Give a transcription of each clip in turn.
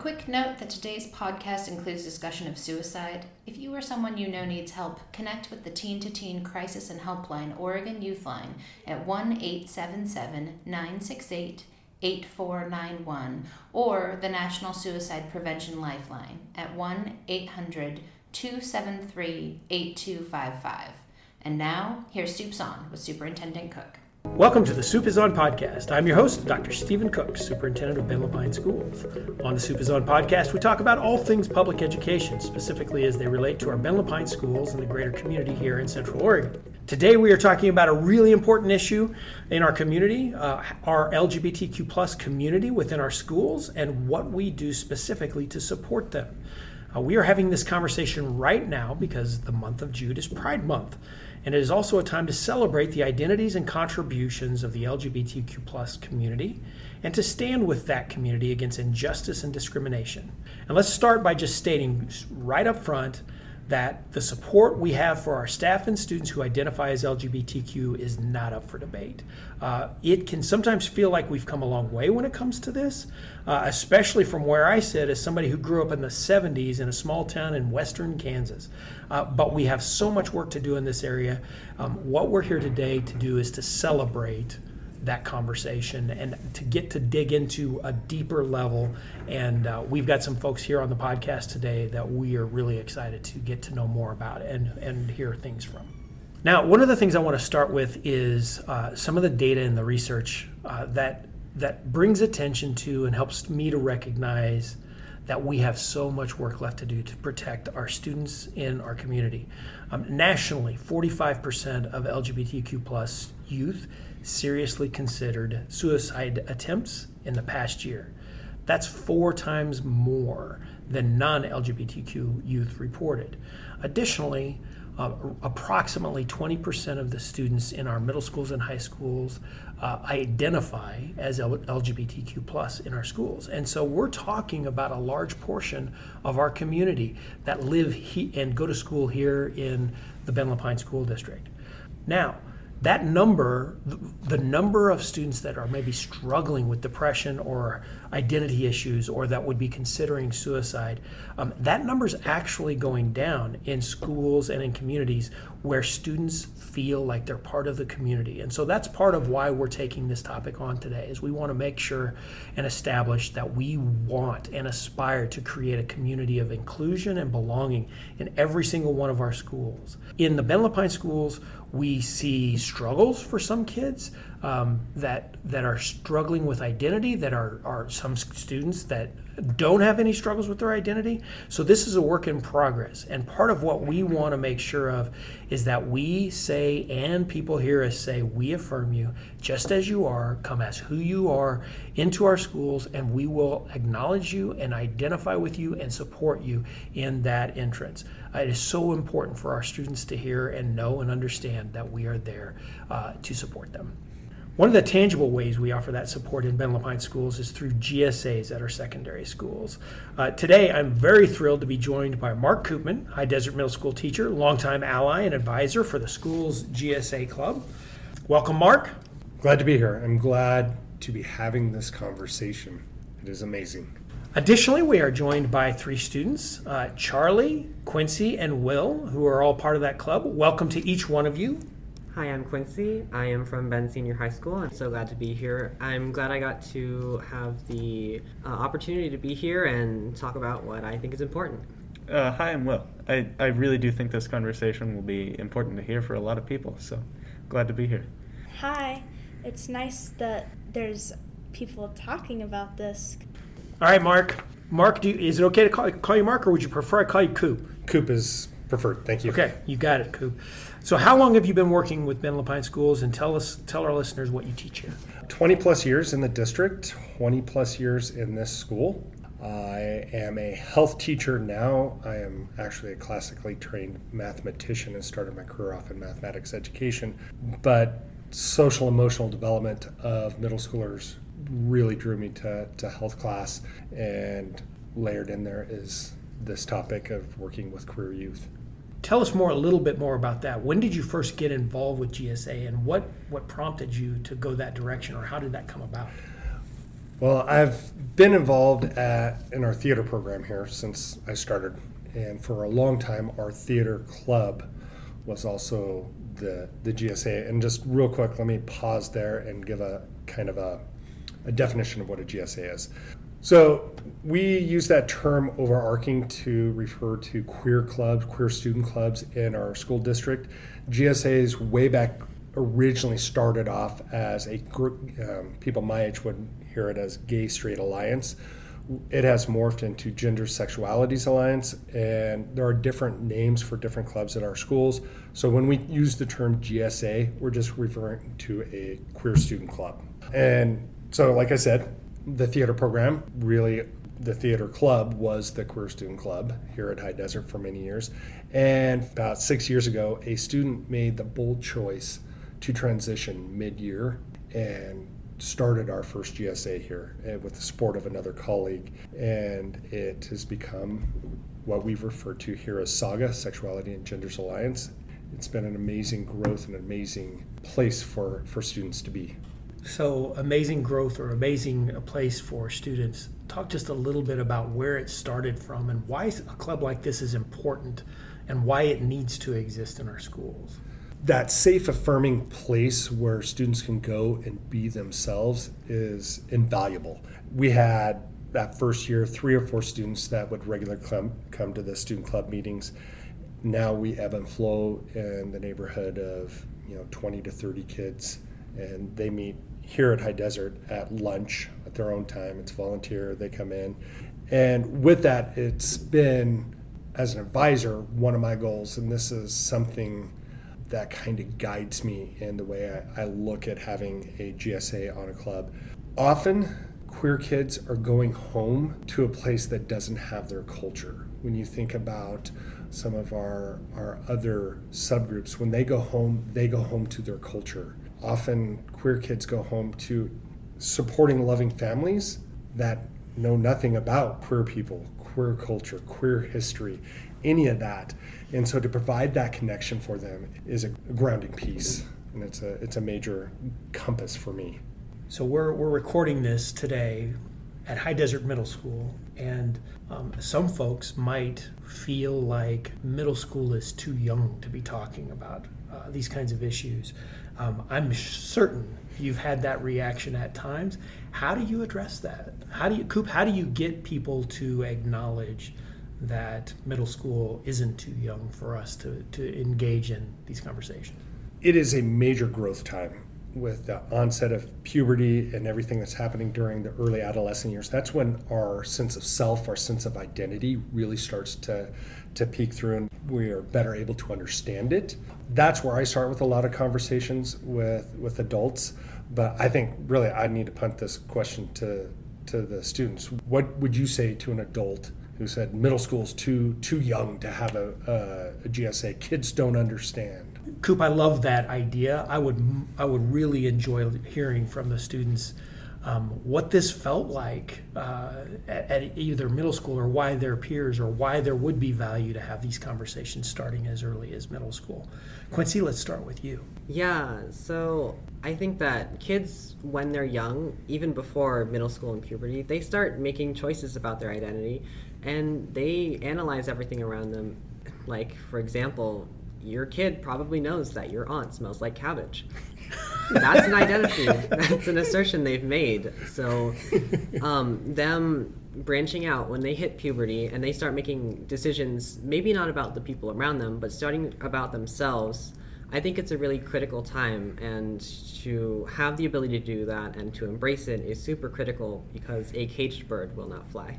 quick note that today's podcast includes discussion of suicide. If you or someone you know needs help, connect with the Teen to Teen Crisis and Helpline Oregon Youth Line at 1 877 968 8491 or the National Suicide Prevention Lifeline at 1 800 273 8255. And now, here's Soups On with Superintendent Cook. Welcome to the Soup is On podcast. I'm your host, Dr. Stephen Cook, Superintendent of Bend-La Pine Schools. On the Soup is On podcast, we talk about all things public education, specifically as they relate to our Bend-La Pine schools and the greater community here in Central Oregon. Today, we are talking about a really important issue in our community, uh, our LGBTQ plus community within our schools, and what we do specifically to support them. Uh, we are having this conversation right now because the month of June is Pride Month and it is also a time to celebrate the identities and contributions of the LGBTQ plus community and to stand with that community against injustice and discrimination. And let's start by just stating right up front that the support we have for our staff and students who identify as LGBTQ is not up for debate. Uh, it can sometimes feel like we've come a long way when it comes to this, uh, especially from where I sit as somebody who grew up in the 70s in a small town in western Kansas. Uh, but we have so much work to do in this area. Um, what we're here today to do is to celebrate that conversation and to get to dig into a deeper level. And uh, we've got some folks here on the podcast today that we are really excited to get to know more about and, and hear things from. Now, one of the things I want to start with is uh, some of the data and the research uh, that that brings attention to and helps me to recognize that we have so much work left to do to protect our students in our community. Um, nationally, 45% of LGBTQ plus youth seriously considered suicide attempts in the past year. That's four times more than non LGBTQ youth reported. Additionally, uh, approximately 20% of the students in our middle schools and high schools uh, identify as L- LGBTQ plus in our schools, and so we're talking about a large portion of our community that live he- and go to school here in the Bend-La Pine School District. Now, that number, the number of students that are maybe struggling with depression or identity issues or that would be considering suicide, um, that number is actually going down in schools and in communities where students feel like they're part of the community. And so that's part of why we're taking this topic on today is we want to make sure and establish that we want and aspire to create a community of inclusion and belonging in every single one of our schools. In the Bend-La Pine schools, we see struggles for some kids um, that that are struggling with identity, that are, are some students that don't have any struggles with their identity. So this is a work in progress. And part of what we want to make sure of is that we say and people hear us say, we affirm you just as you are, come as who you are into our schools, and we will acknowledge you and identify with you and support you in that entrance. It is so important for our students to hear and know and understand that we are there uh, to support them. One of the tangible ways we offer that support in Bend-La Pine schools is through GSAs at our secondary schools. Uh, today, I'm very thrilled to be joined by Mark Koopman, High Desert Middle School teacher, longtime ally and advisor for the school's GSA club. Welcome, Mark. Glad to be here. I'm glad to be having this conversation. It is amazing. Additionally, we are joined by three students uh, Charlie, Quincy, and Will, who are all part of that club. Welcome to each one of you. Hi, I'm Quincy. I am from Bend Senior High School. I'm so glad to be here. I'm glad I got to have the uh, opportunity to be here and talk about what I think is important. Uh, hi, I'm Will. I, I really do think this conversation will be important to hear for a lot of people, so glad to be here. Hi, it's nice that there's people talking about this. All right, Mark. Mark, do you, is it okay to call, call you Mark, or would you prefer I call you Coop? Coop is preferred. Thank you. Okay, you got it, Coop. So, how long have you been working with Bend-La Pine Schools? And tell us, tell our listeners what you teach here. 20 plus years in the district, 20 plus years in this school. I am a health teacher now. I am actually a classically trained mathematician and started my career off in mathematics education. But social emotional development of middle schoolers really drew me to, to health class, and layered in there is this topic of working with queer youth. Tell us more, a little bit more about that. When did you first get involved with GSA, and what what prompted you to go that direction, or how did that come about? Well, I've been involved at, in our theater program here since I started. And for a long time, our theater club was also the, the GSA. And just real quick, let me pause there and give a kind of a, a definition of what a GSA is. So we use that term overarching to refer to queer clubs, queer student clubs in our school district. GSAs way back originally started off as a group, um, people my age would hear it as Gay Straight Alliance. It has morphed into Gender Sexualities Alliance, and there are different names for different clubs at our schools. So when we use the term GSA, we're just referring to a queer student club. And so, like I said, the theater program really the theater club was the queer student club here at high desert for many years and about six years ago a student made the bold choice to transition mid-year and started our first GSA here eh, with the support of another colleague. And it has become what we've referred to here as SAGA, Sexuality and Genders Alliance. It's been an amazing growth and amazing place for, for students to be. So, amazing growth or amazing place for students. Talk just a little bit about where it started from and why a club like this is important and why it needs to exist in our schools that safe, affirming place where students can go and be themselves is invaluable. We had that first year three or four students that would regularly come, come to the student club meetings. Now we ebb and flow in the neighborhood of you know 20 to 30 kids, and they meet here at High Desert at lunch at their own time. It's volunteer. They come in, and with that, it's been as an advisor one of my goals, and this is something that kind of guides me in the way I, I look at having a GSA on a club. Often, queer kids are going home to a place that doesn't have their culture. When you think about some of our, our other subgroups, when they go home, they go home to their culture. Often, queer kids go home to supporting loving families that know nothing about queer people, queer culture, queer history, any of that. And so to provide that connection for them is a grounding piece, and it's a it's a major compass for me. So we're we're recording this today at High Desert Middle School, and um, some folks might feel like middle school is too young to be talking about uh, these kinds of issues. Um, I'm certain you've had that reaction at times. How do you address that? How do you, Coop? How do you get people to acknowledge? that middle school isn't too young for us to, to engage in these conversations. It is a major growth time with the onset of puberty and everything that's happening during the early adolescent years. That's when our sense of self, our sense of identity really starts to, to peek through and we are better able to understand it. That's where I start with a lot of conversations with, with adults. But I think really I need to punt this question to, to the students. What would you say to an adult who said middle school's too too young to have a, a, a GSA. Kids don't understand. Coop, I love that idea. I would I would really enjoy hearing from the students um, what this felt like uh, at, at, either middle school or why their peers or why there would be value to have these conversations starting as early as middle school. Quincy, let's start with you. Yeah, so I think that kids, when they're young, even before middle school and puberty, they start making choices about their identity and they analyze everything around them. Like, for example, your kid probably knows that your aunt smells like cabbage. That's an identity. That's an assertion they've made. So, um, them branching out when they hit puberty and they start making decisions, maybe not about the people around them, but starting about themselves. I think it's a really critical time, and to have the ability to do that and to embrace it is super critical because a caged bird will not fly.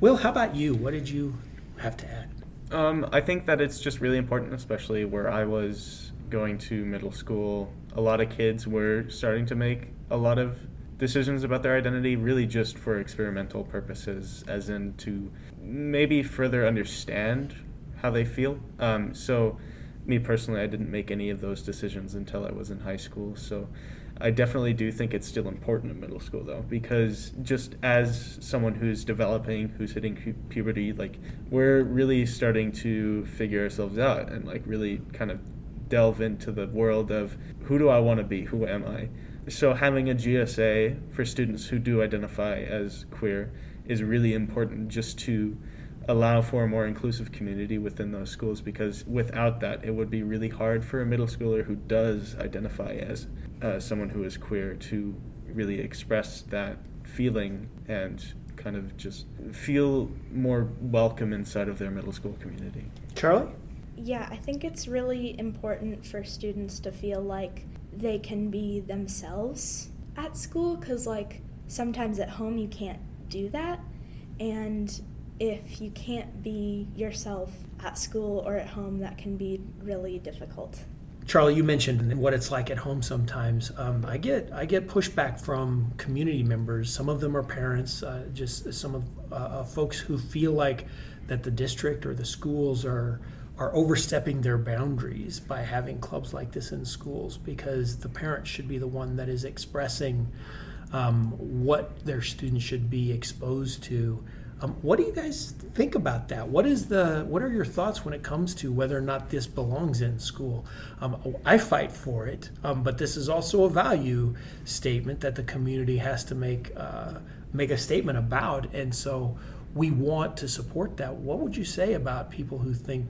Will, how about you? What did you have to add? Um, I think that it's just really important, especially where I was going to middle school. A lot of kids were starting to make a lot of decisions about their identity really just for experimental purposes, as in to maybe further understand how they feel. Um, so, me personally, I didn't make any of those decisions until I was in high school. So, I definitely do think it's still important in middle school though, because just as someone who's developing, who's hitting pu- puberty, like we're really starting to figure ourselves out and like really kind of delve into the world of who do I want to be, who am I, so having a GSA for students who do identify as queer is really important just to allow for a more inclusive community within those schools because without that it would be really hard for a middle schooler who does identify as uh, someone who is queer to really express that feeling and kind of just feel more welcome inside of their middle school community. Charlie? Yeah, I think it's really important for students to feel like they can be themselves at school because, like, sometimes at home you can't do that. And if you can't be yourself at school or at home, that can be really difficult. Charlie, you mentioned what it's like at home sometimes. Um, I get I get pushback from community members. Some of them are parents, uh, just some of uh, uh, folks who feel like that the district or the schools are are overstepping their boundaries by having clubs like this in schools because the parent should be the one that is expressing um, what their students should be exposed to. Um, what do you guys think about that? What is the what are your thoughts when it comes to whether or not this belongs in school? Um, I fight for it, um, but this is also a value statement that the community has to make uh, make a statement about, and so we want to support that. What would you say about people who think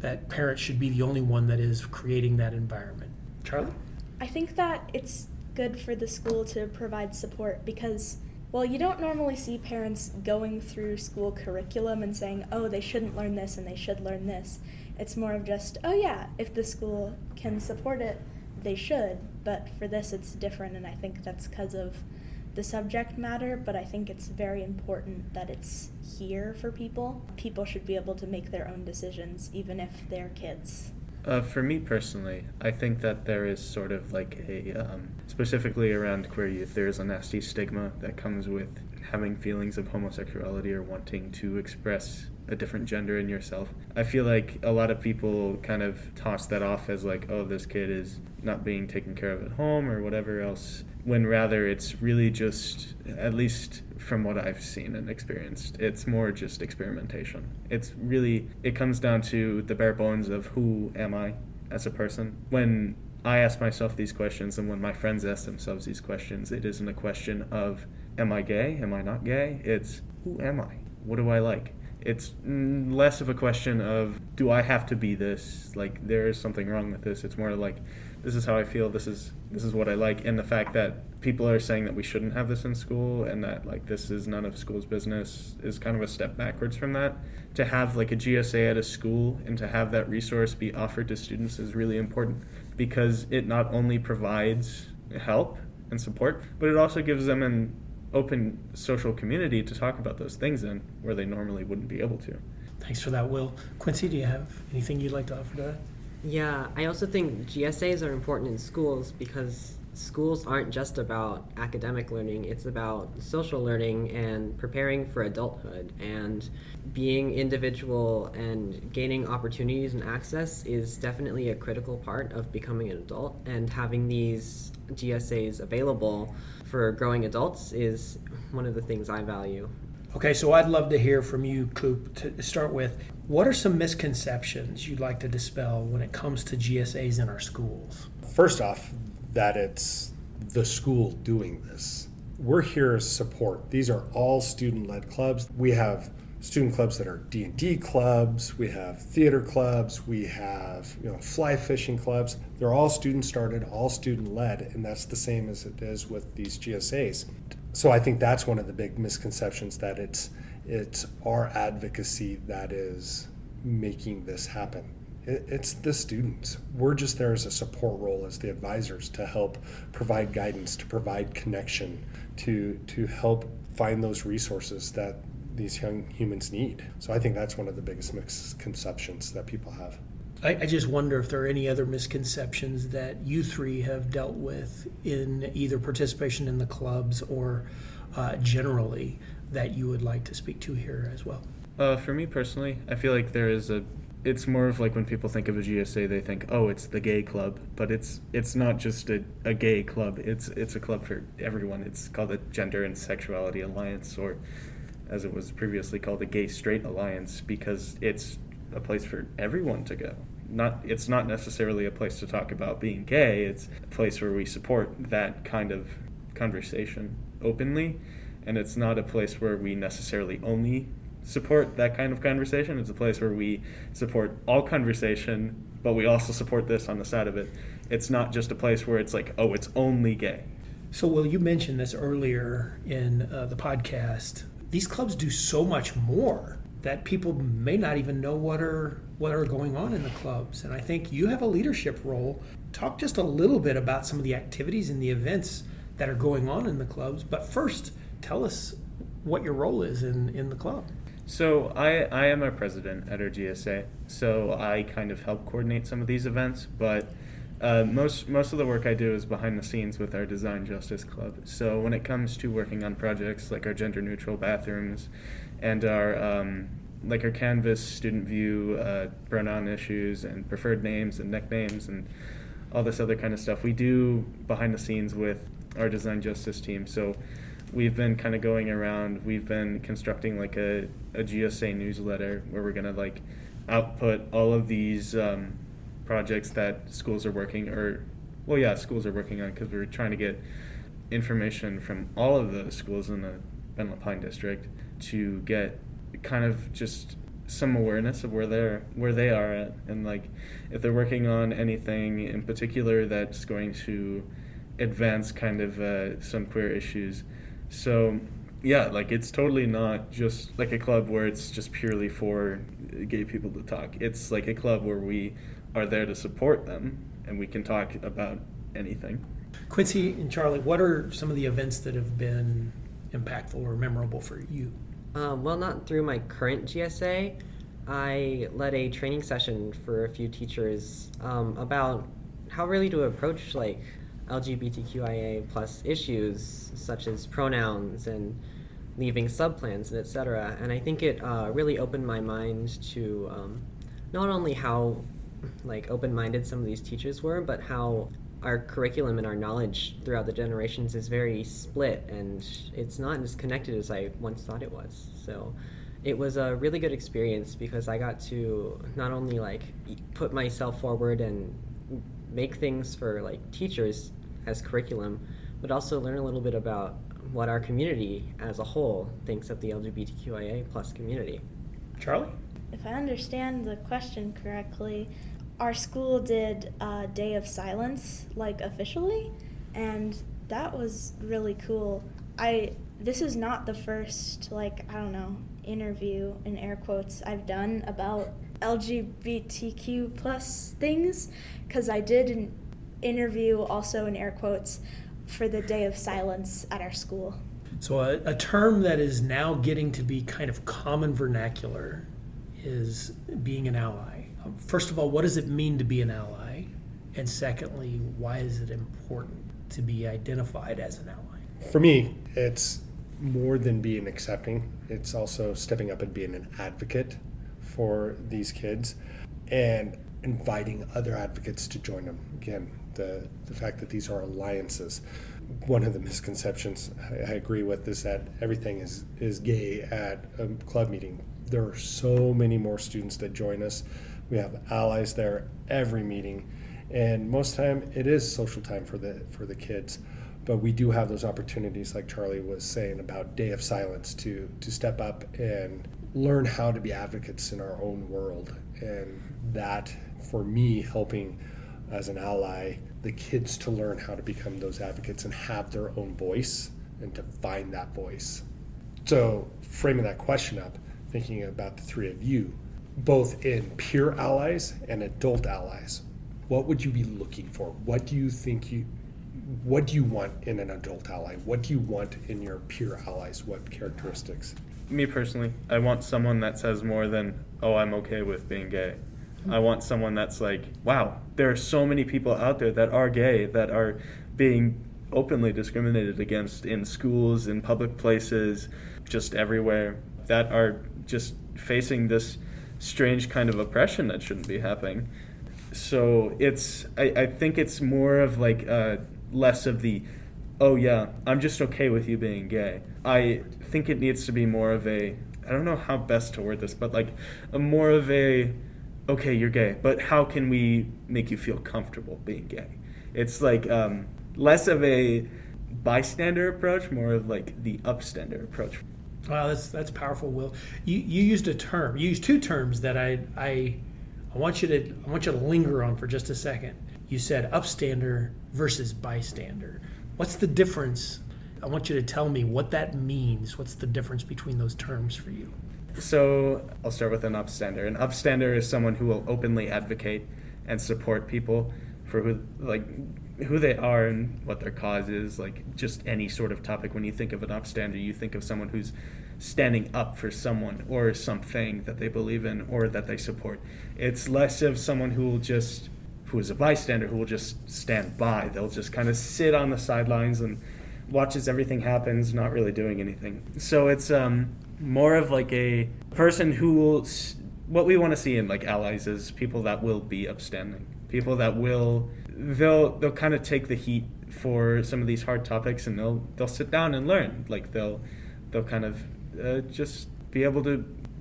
that parents should be the only one that is creating that environment. Charlie? I think that it's good for the school to provide support because, well, you don't normally see parents going through school curriculum and saying, oh, they shouldn't learn this and they should learn this. It's more of just, oh, yeah, if the school can support it, they should. But for this, it's different, and I think that's because of the subject matter, but I think it's very important that it's here for people. People should be able to make their own decisions, even if they're kids. Uh, for me personally, I think that there is sort of like a, um, specifically around queer youth, there is a nasty stigma that comes with having feelings of homosexuality or wanting to express a different gender in yourself. I feel like a lot of people kind of toss that off as like, oh, this kid is not being taken care of at home or whatever else, when rather it's really just, at least from what I've seen and experienced, it's more just experimentation. It's really, it comes down to the bare bones of who am I as a person. When I ask myself these questions and when my friends ask themselves these questions, it isn't a question of, am I gay? Am I not gay? It's, who am I? What do I like? it's less of a question of do I have to be this like there is something wrong with this it's more like this is how I feel this is this is what I like and the fact that people are saying that we shouldn't have this in school and that like this is none of school's business is kind of a step backwards from that to have like a GSA at a school and to have that resource be offered to students is really important because it not only provides help and support but it also gives them an open social community to talk about those things in where they normally wouldn't be able to. Thanks for that, Will. Quincy, do you have anything you'd like to offer to that? Yeah, I also think GSAs are important in schools because schools aren't just about academic learning, it's about social learning and preparing for adulthood. And being individual and gaining opportunities and access is definitely a critical part of becoming an adult. And having these GSAs available for growing adults is one of the things I value. Okay, so I'd love to hear from you, Coop, to start with. What are some misconceptions you'd like to dispel when it comes to GSAs in our schools? First off, that it's the school doing this. We're here as support. These are all student-led clubs. We have student clubs that are D&D clubs, we have theater clubs, we have, you know, fly fishing clubs. They're all student started, all student led, and that's the same as it is with these GSAs. So I think that's one of the big misconceptions that it's it's our advocacy that is making this happen. it's the students. We're just there as a support role as the advisors to help provide guidance, to provide connection, to to help find those resources that these young humans need. So I think that's one of the biggest misconceptions that people have. I, I, just wonder if there are any other misconceptions that you three have dealt with in either participation in the clubs or uh, generally that you would like to speak to here as well. Uh, for me personally, I feel like there is a. It's more of like when people think of a GSA, they think, "Oh, it's the gay club," but it's it's not just a, a gay club. It's it's a club for everyone. It's called the Gender and Sexuality Alliance, or as it was previously called, a gay straight alliance, because it's a place for everyone to go. not it's not necessarily a place to talk about being gay. It's a place where we support that kind of conversation openly, and it's not a place where we necessarily only support that kind of conversation. It's a place where we support all conversation, but we also support this on the side of it. It's not just a place where it's like, oh, it's only gay. So, Will, you mentioned this earlier in uh, the podcast. These clubs do so much more that people may not even know what are what are going on in the clubs. And I think you have a leadership role. Talk just a little bit about some of the activities and the events that are going on in the clubs. But first, tell us what your role is in, in the club. So I, I am a president at our GSA, so I kind of help coordinate some of these events, but uh, most most of the work I do is behind the scenes with our Design Justice Club. So when it comes to working on projects like our gender neutral bathrooms, and our um, like our Canvas student view uh, pronoun issues and preferred names and nicknames and all this other kind of stuff, we do behind the scenes with our Design Justice team. So we've been kind of going around. We've been constructing like a, a GSA newsletter where we're gonna like output all of these. Um, projects that schools are working or well yeah schools are working on because we are trying to get information from all of the schools in the Bend-La Pine district to get kind of just some awareness of where they're where they are at and like if they're working on anything in particular that's going to advance kind of uh, some queer issues so yeah like it's totally not just like a club where it's just purely for gay people to talk it's like a club where we are there to support them, and we can talk about anything. Quincy and Charlie, what are some of the events that have been impactful or memorable for you? Um, well, not through my current GSA. I led a training session for a few teachers um, about how really to approach like LGBTQIA plus issues such as pronouns and leaving subplans and etc. And I think it uh, really opened my mind to um, not only how like open-minded some of these teachers were, but how our curriculum and our knowledge throughout the generations is very split and it's not as connected as I once thought it was. So it was a really good experience because I got to not only like put myself forward and make things for like teachers as curriculum, but also learn a little bit about what our community as a whole thinks of the LGBTQIA plus community. Charlie? If I understand the question correctly, our school did a day of silence like officially and that was really cool i this is not the first like i don't know interview in air quotes i've done about lgbtq plus things because i did an interview also in air quotes for the day of silence at our school so a, a term that is now getting to be kind of common vernacular is being an ally um, first of all, what does it mean to be an ally? And secondly, why is it important to be identified as an ally? For me, it's more than being accepting, it's also stepping up and being an advocate for these kids and inviting other advocates to join them. Again, the, the fact that these are alliances. One of the misconceptions I, I agree with is that everything is, is gay at a club meeting. There are so many more students that join us we have allies there every meeting, and most time it is social time for the for the kids. But we do have those opportunities, like Charlie was saying about Day of Silence, to to step up and learn how to be advocates in our own world, and that for me helping as an ally the kids to learn how to become those advocates and have their own voice and to find that voice. So, framing that question up, thinking about the three of you, both in peer allies and adult allies, what would you be looking for? What do you think you what do you want in an adult ally? What do you want in your peer allies? What characteristics? Me personally, I want someone that says more than, "Oh, I'm okay with being gay." I want someone that's like, "Wow, there are so many people out there that are gay that are being openly discriminated against in schools, in public places, just everywhere that are just facing this strange kind of oppression that shouldn't be happening. So it's I, I think it's more of like uh, less of the oh yeah I'm just okay with you being gay. I think it needs to be more of a I don't know how best to word this, but like a more of a okay, you're gay, but how can we make you feel comfortable being gay? It's like um, less of a bystander approach, more of like the upstander approach. Wow, that's that's powerful, Will. You you used a term. You used two terms that I I I want you to I want you to linger on for just a second. You said upstander versus bystander. What's the difference? I want you to tell me what that means. What's the difference between those terms for you? So I'll start with an upstander. An upstander is someone who will openly advocate and support people for who like who they are and what their cause is. Like just any sort of topic. When you think of an upstander, you think of someone who's standing up for someone or something that they believe in or that they support. It's less of someone who will just who is a bystander who will just stand by. They'll just kind of sit on the sidelines and watches everything happens, not really doing anything. So it's um, more of like a person who will. What we want to see in like allies is people that will be upstanding, people that will they'll they'll kind of take the heat for some of these hard topics and they'll they'll sit down and learn. Like they'll they'll kind of uh, just be able to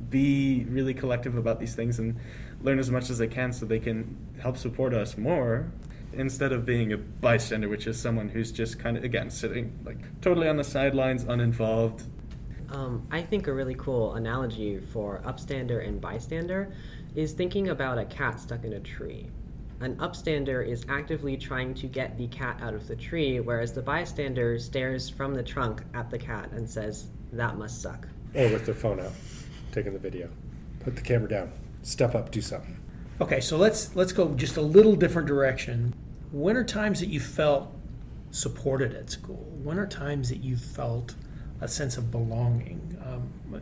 be really collective about these things and learn as much as they can so they can help support us more instead of being a bystander which is someone who's just kind of again sitting like totally on the sidelines uninvolved um, i think a really cool analogy for upstander and bystander is thinking about a cat stuck in a tree. An upstander is actively trying to get the cat out of the tree whereas the bystander stares from the trunk at the cat and says that must suck. Or with their phone out taking the video. Put the camera down. Step up do something. Okay, so let's let's go just a little different direction. When are times that you felt supported at school? When are times that you felt a sense of belonging? Um,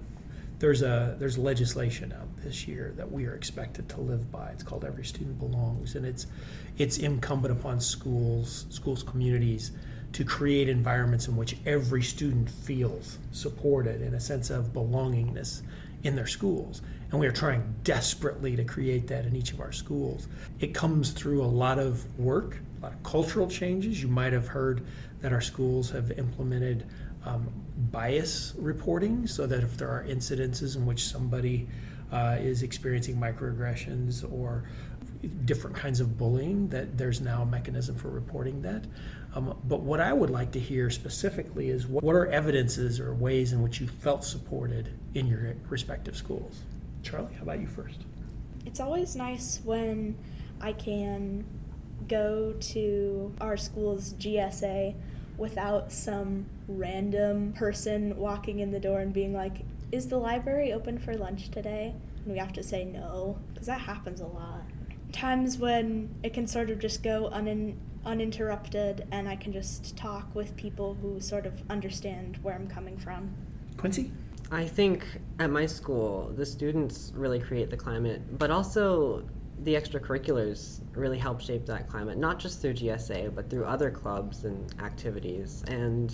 there's a there's legislation out this year that we are expected to live by. It's called Every Student Belongs, and it's it's incumbent upon schools, schools, communities to create environments in which every student feels supported in a sense of belongingness in their schools. And we are trying desperately to create that in each of our schools. It comes through a lot of work, a lot of cultural changes. You might have heard that our schools have implemented um, bias reporting so that if there are incidences in which somebody uh, is experiencing microaggressions or different kinds of bullying, that there's now a mechanism for reporting that. Um, but what I would like to hear specifically is what, what are evidences or ways in which you felt supported in your respective schools? Charlie, how about you first? It's always nice when I can go to our school's GSA without some random person walking in the door and being like, Is the library open for lunch today? And we have to say no, because that happens a lot. Times when it can sort of just go unin- uninterrupted and I can just talk with people who sort of understand where I'm coming from. Quincy? I think at my school, the students really create the climate, but also the extracurriculars really help shape that climate, not just through GSA, but through other clubs and activities. And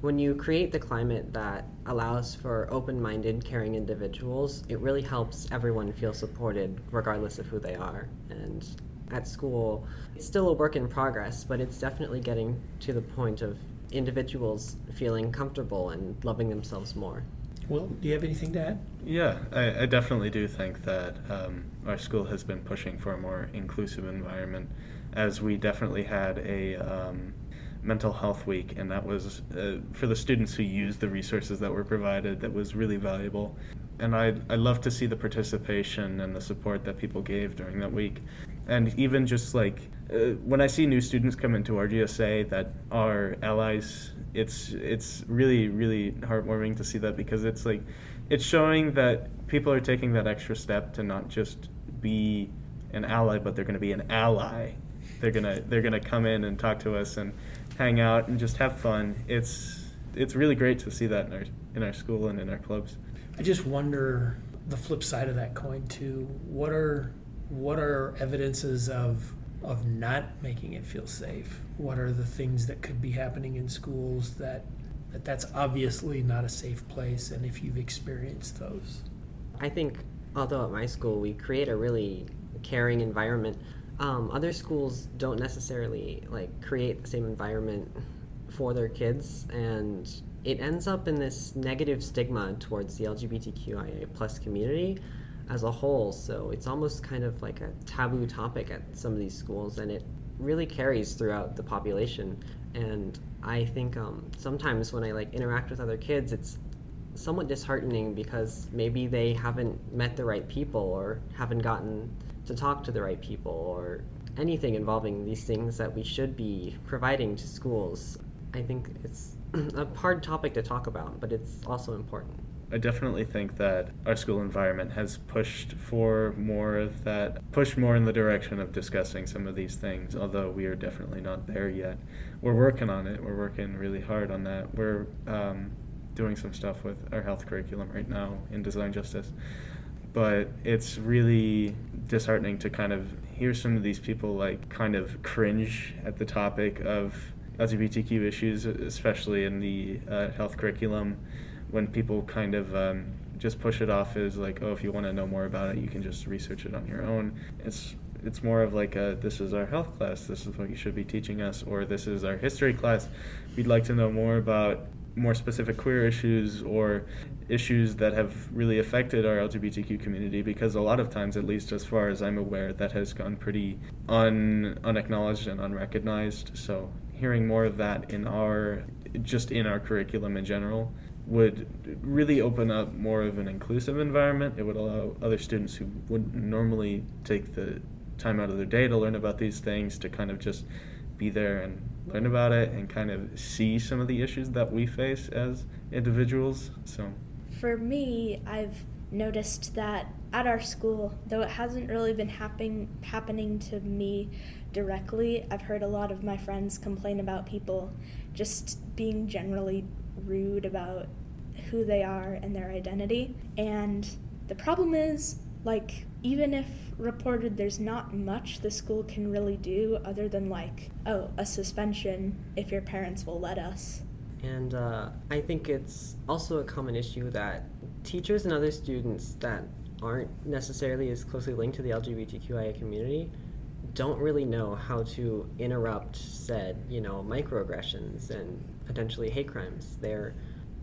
when you create the climate that allows for open minded, caring individuals, it really helps everyone feel supported, regardless of who they are. And at school, it's still a work in progress, but it's definitely getting to the point of individuals feeling comfortable and loving themselves more. Will, do you have anything to add? Yeah, I, I definitely do think that um, our school has been pushing for a more inclusive environment, as we definitely had a um, mental health week, and that was uh, for the students who used the resources that were provided. That was really valuable, and I I love to see the participation and the support that people gave during that week, and even just like uh, when I see new students come into our GSA that are allies it's it's really really heartwarming to see that because it's like it's showing that people are taking that extra step to not just be an ally but they're going to be an ally. They're to they're to come in and talk to us and hang out and just have fun. It's it's really great to see that in our in our school and in our clubs i just wonder the flip side of that coin too what are what are evidences of of not making it feel safe? What are the things that could be happening in schools that, that that's obviously not a safe place? And if you've experienced those, I think although at my school we create a really caring environment, um, other schools don't necessarily like create the same environment for their kids, and it ends up in this negative stigma towards the LGBTQIA plus community as a whole. So it's almost kind of like a taboo topic at some of these schools, and it really carries throughout the population. And I think um, sometimes when I like interact with other kids, it's somewhat disheartening because maybe they haven't met the right people or haven't gotten to talk to the right people or anything involving these things that we should be providing to schools. I think it's a hard topic to talk about, but it's also important. I definitely think that our school environment has pushed for more of that, pushed more in the direction of discussing some of these things, although we are definitely not there yet. We're working on it. We're working really hard on that. We're um, doing some stuff with our health curriculum right now in design justice. But it's really disheartening to kind of hear some of these people like kind of cringe at the topic of LGBTQ issues, especially in the uh, health curriculum when people kind of um, just push it off as like, oh, if you want to know more about it, you can just research it on your own. It's it's more of like a, this is our health class, this is what you should be teaching us, or this is our history class. We'd like to know more about more specific queer issues or issues that have really affected our LGBTQ community because a lot of times, at least as far as I'm aware, that has gone pretty un, unacknowledged and unrecognized. So hearing more of that in our just in our curriculum in general would really open up more of an inclusive environment. It would allow other students who wouldn't normally take the time out of their day to learn about these things to kind of just be there and learn about it and kind of see some of the issues that we face as individuals. So, for me, I've noticed that at our school, though it hasn't really been happening happening to me directly, I've heard a lot of my friends complain about people just being generally rude about who they are and their identity. And the problem is, like, even if reported, there's not much the school can really do other than, like, oh, a suspension if your parents will let us. And uh, I think it's also a common issue that teachers and other students that aren't necessarily as closely linked to the LGBTQIA community don't really know how to interrupt said, you know, microaggressions and potentially hate crimes. They're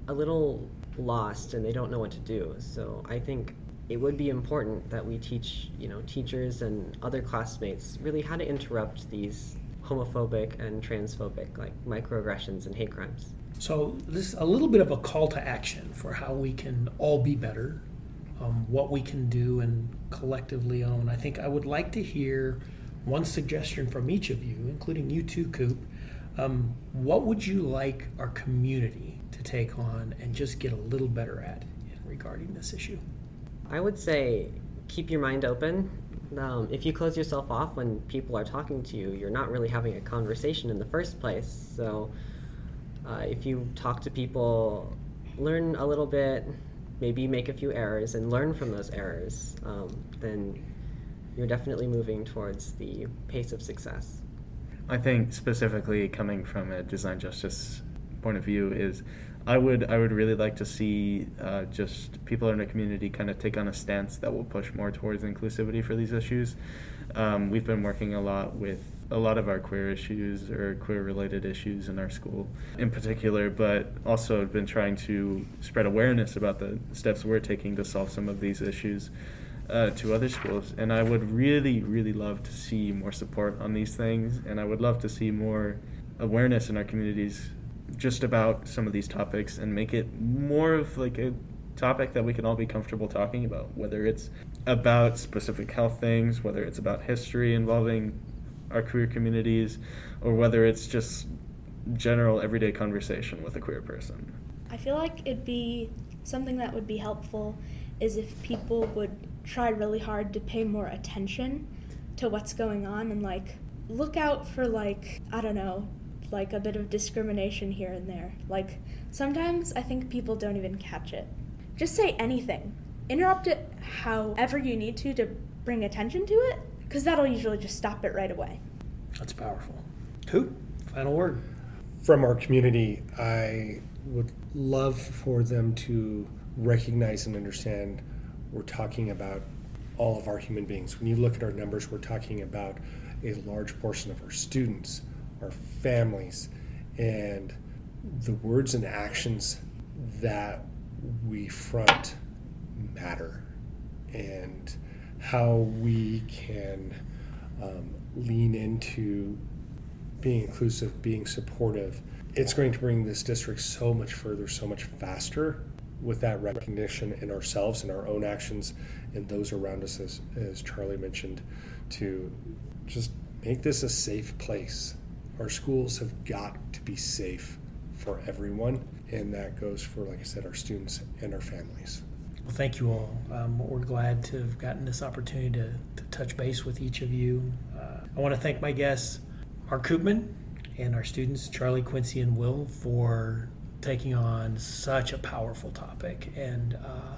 a little lost and they don't know what to do. So I think it would be important that we teach, you know, teachers and other classmates really how to interrupt these homophobic and transphobic like microaggressions and hate crimes. So this is a little bit of a call to action for how we can all be better, um, what we can do and collectively own. I think I would like to hear one suggestion from each of you, including you too, Coop. Um, what would you like our community to take on and just get a little better at in regarding this issue? I would say keep your mind open. Um, if you close yourself off when people are talking to you, you're not really having a conversation in the first place. So uh, if you talk to people, learn a little bit, maybe make a few errors, and learn from those errors, um, then you're definitely moving towards the pace of success. I think specifically coming from a design justice point of view is I would I would really like to see uh, just people in the community kind of take on a stance that will push more towards inclusivity for these issues. Um, we've been working a lot with a lot of our queer issues or queer related issues in our school in particular, but also have been trying to spread awareness about the steps we're taking to solve some of these issues uh, to other schools. And I would really, really love to see more support on these things, and I would love to see more awareness in our communities just about some of these topics and make it more of like a topic that we can all be comfortable talking about, whether it's about specific health things, whether it's about history involving our queer communities, or whether it's just general everyday conversation with a queer person. I feel like it'd be something that would be helpful is if people would try really hard to pay more attention to what's going on and like look out for like I don't know, like a bit of discrimination here and there. Like sometimes I think people don't even catch it. Just say anything. Interrupt it however you need to to bring attention to it because that'll usually just stop it right away. That's powerful. Who? Final word. From our community, I would love for them to recognize and understand we're talking about all of our human beings. When you look at our numbers, we're talking about a large portion of our students, our families, and the words and actions that we front matter. and how we can um, lean into being inclusive, being supportive, it's going to bring this district so much further, so much faster with that recognition in ourselves and our own actions and those around us, as, as Charlie mentioned, to just make this a safe place. Our schools have got to be safe for everyone, and that goes for, like I said, our students and our families. Well, thank you all. Um, we're glad to have gotten this opportunity to, to touch base with each of you. Uh, I want to thank my guests, Mark Koopman, and our students, Charlie, Quincy, and Will, for taking on such a powerful topic and uh,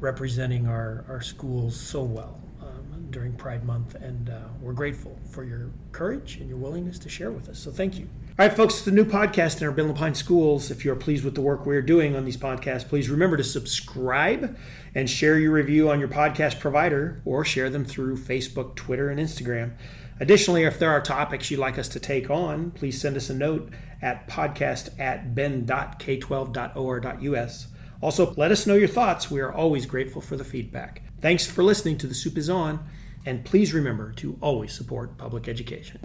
representing our, our schools so well um, during Pride Month. And uh, we're grateful for your courage and your willingness to share with us. So thank you. All right, folks, it's a new podcast in our Bend Pine schools. If you're pleased with the work we're doing on these podcasts, please remember to subscribe and share your review on your podcast provider or share them through Facebook, Twitter, and Instagram. Additionally, if there are topics you'd like us to take on, please send us a note at podcast at bend.k12.or.us. Also, let us know your thoughts. We are always grateful for the feedback. Thanks for listening to The Soup is On, and please remember to always support public education.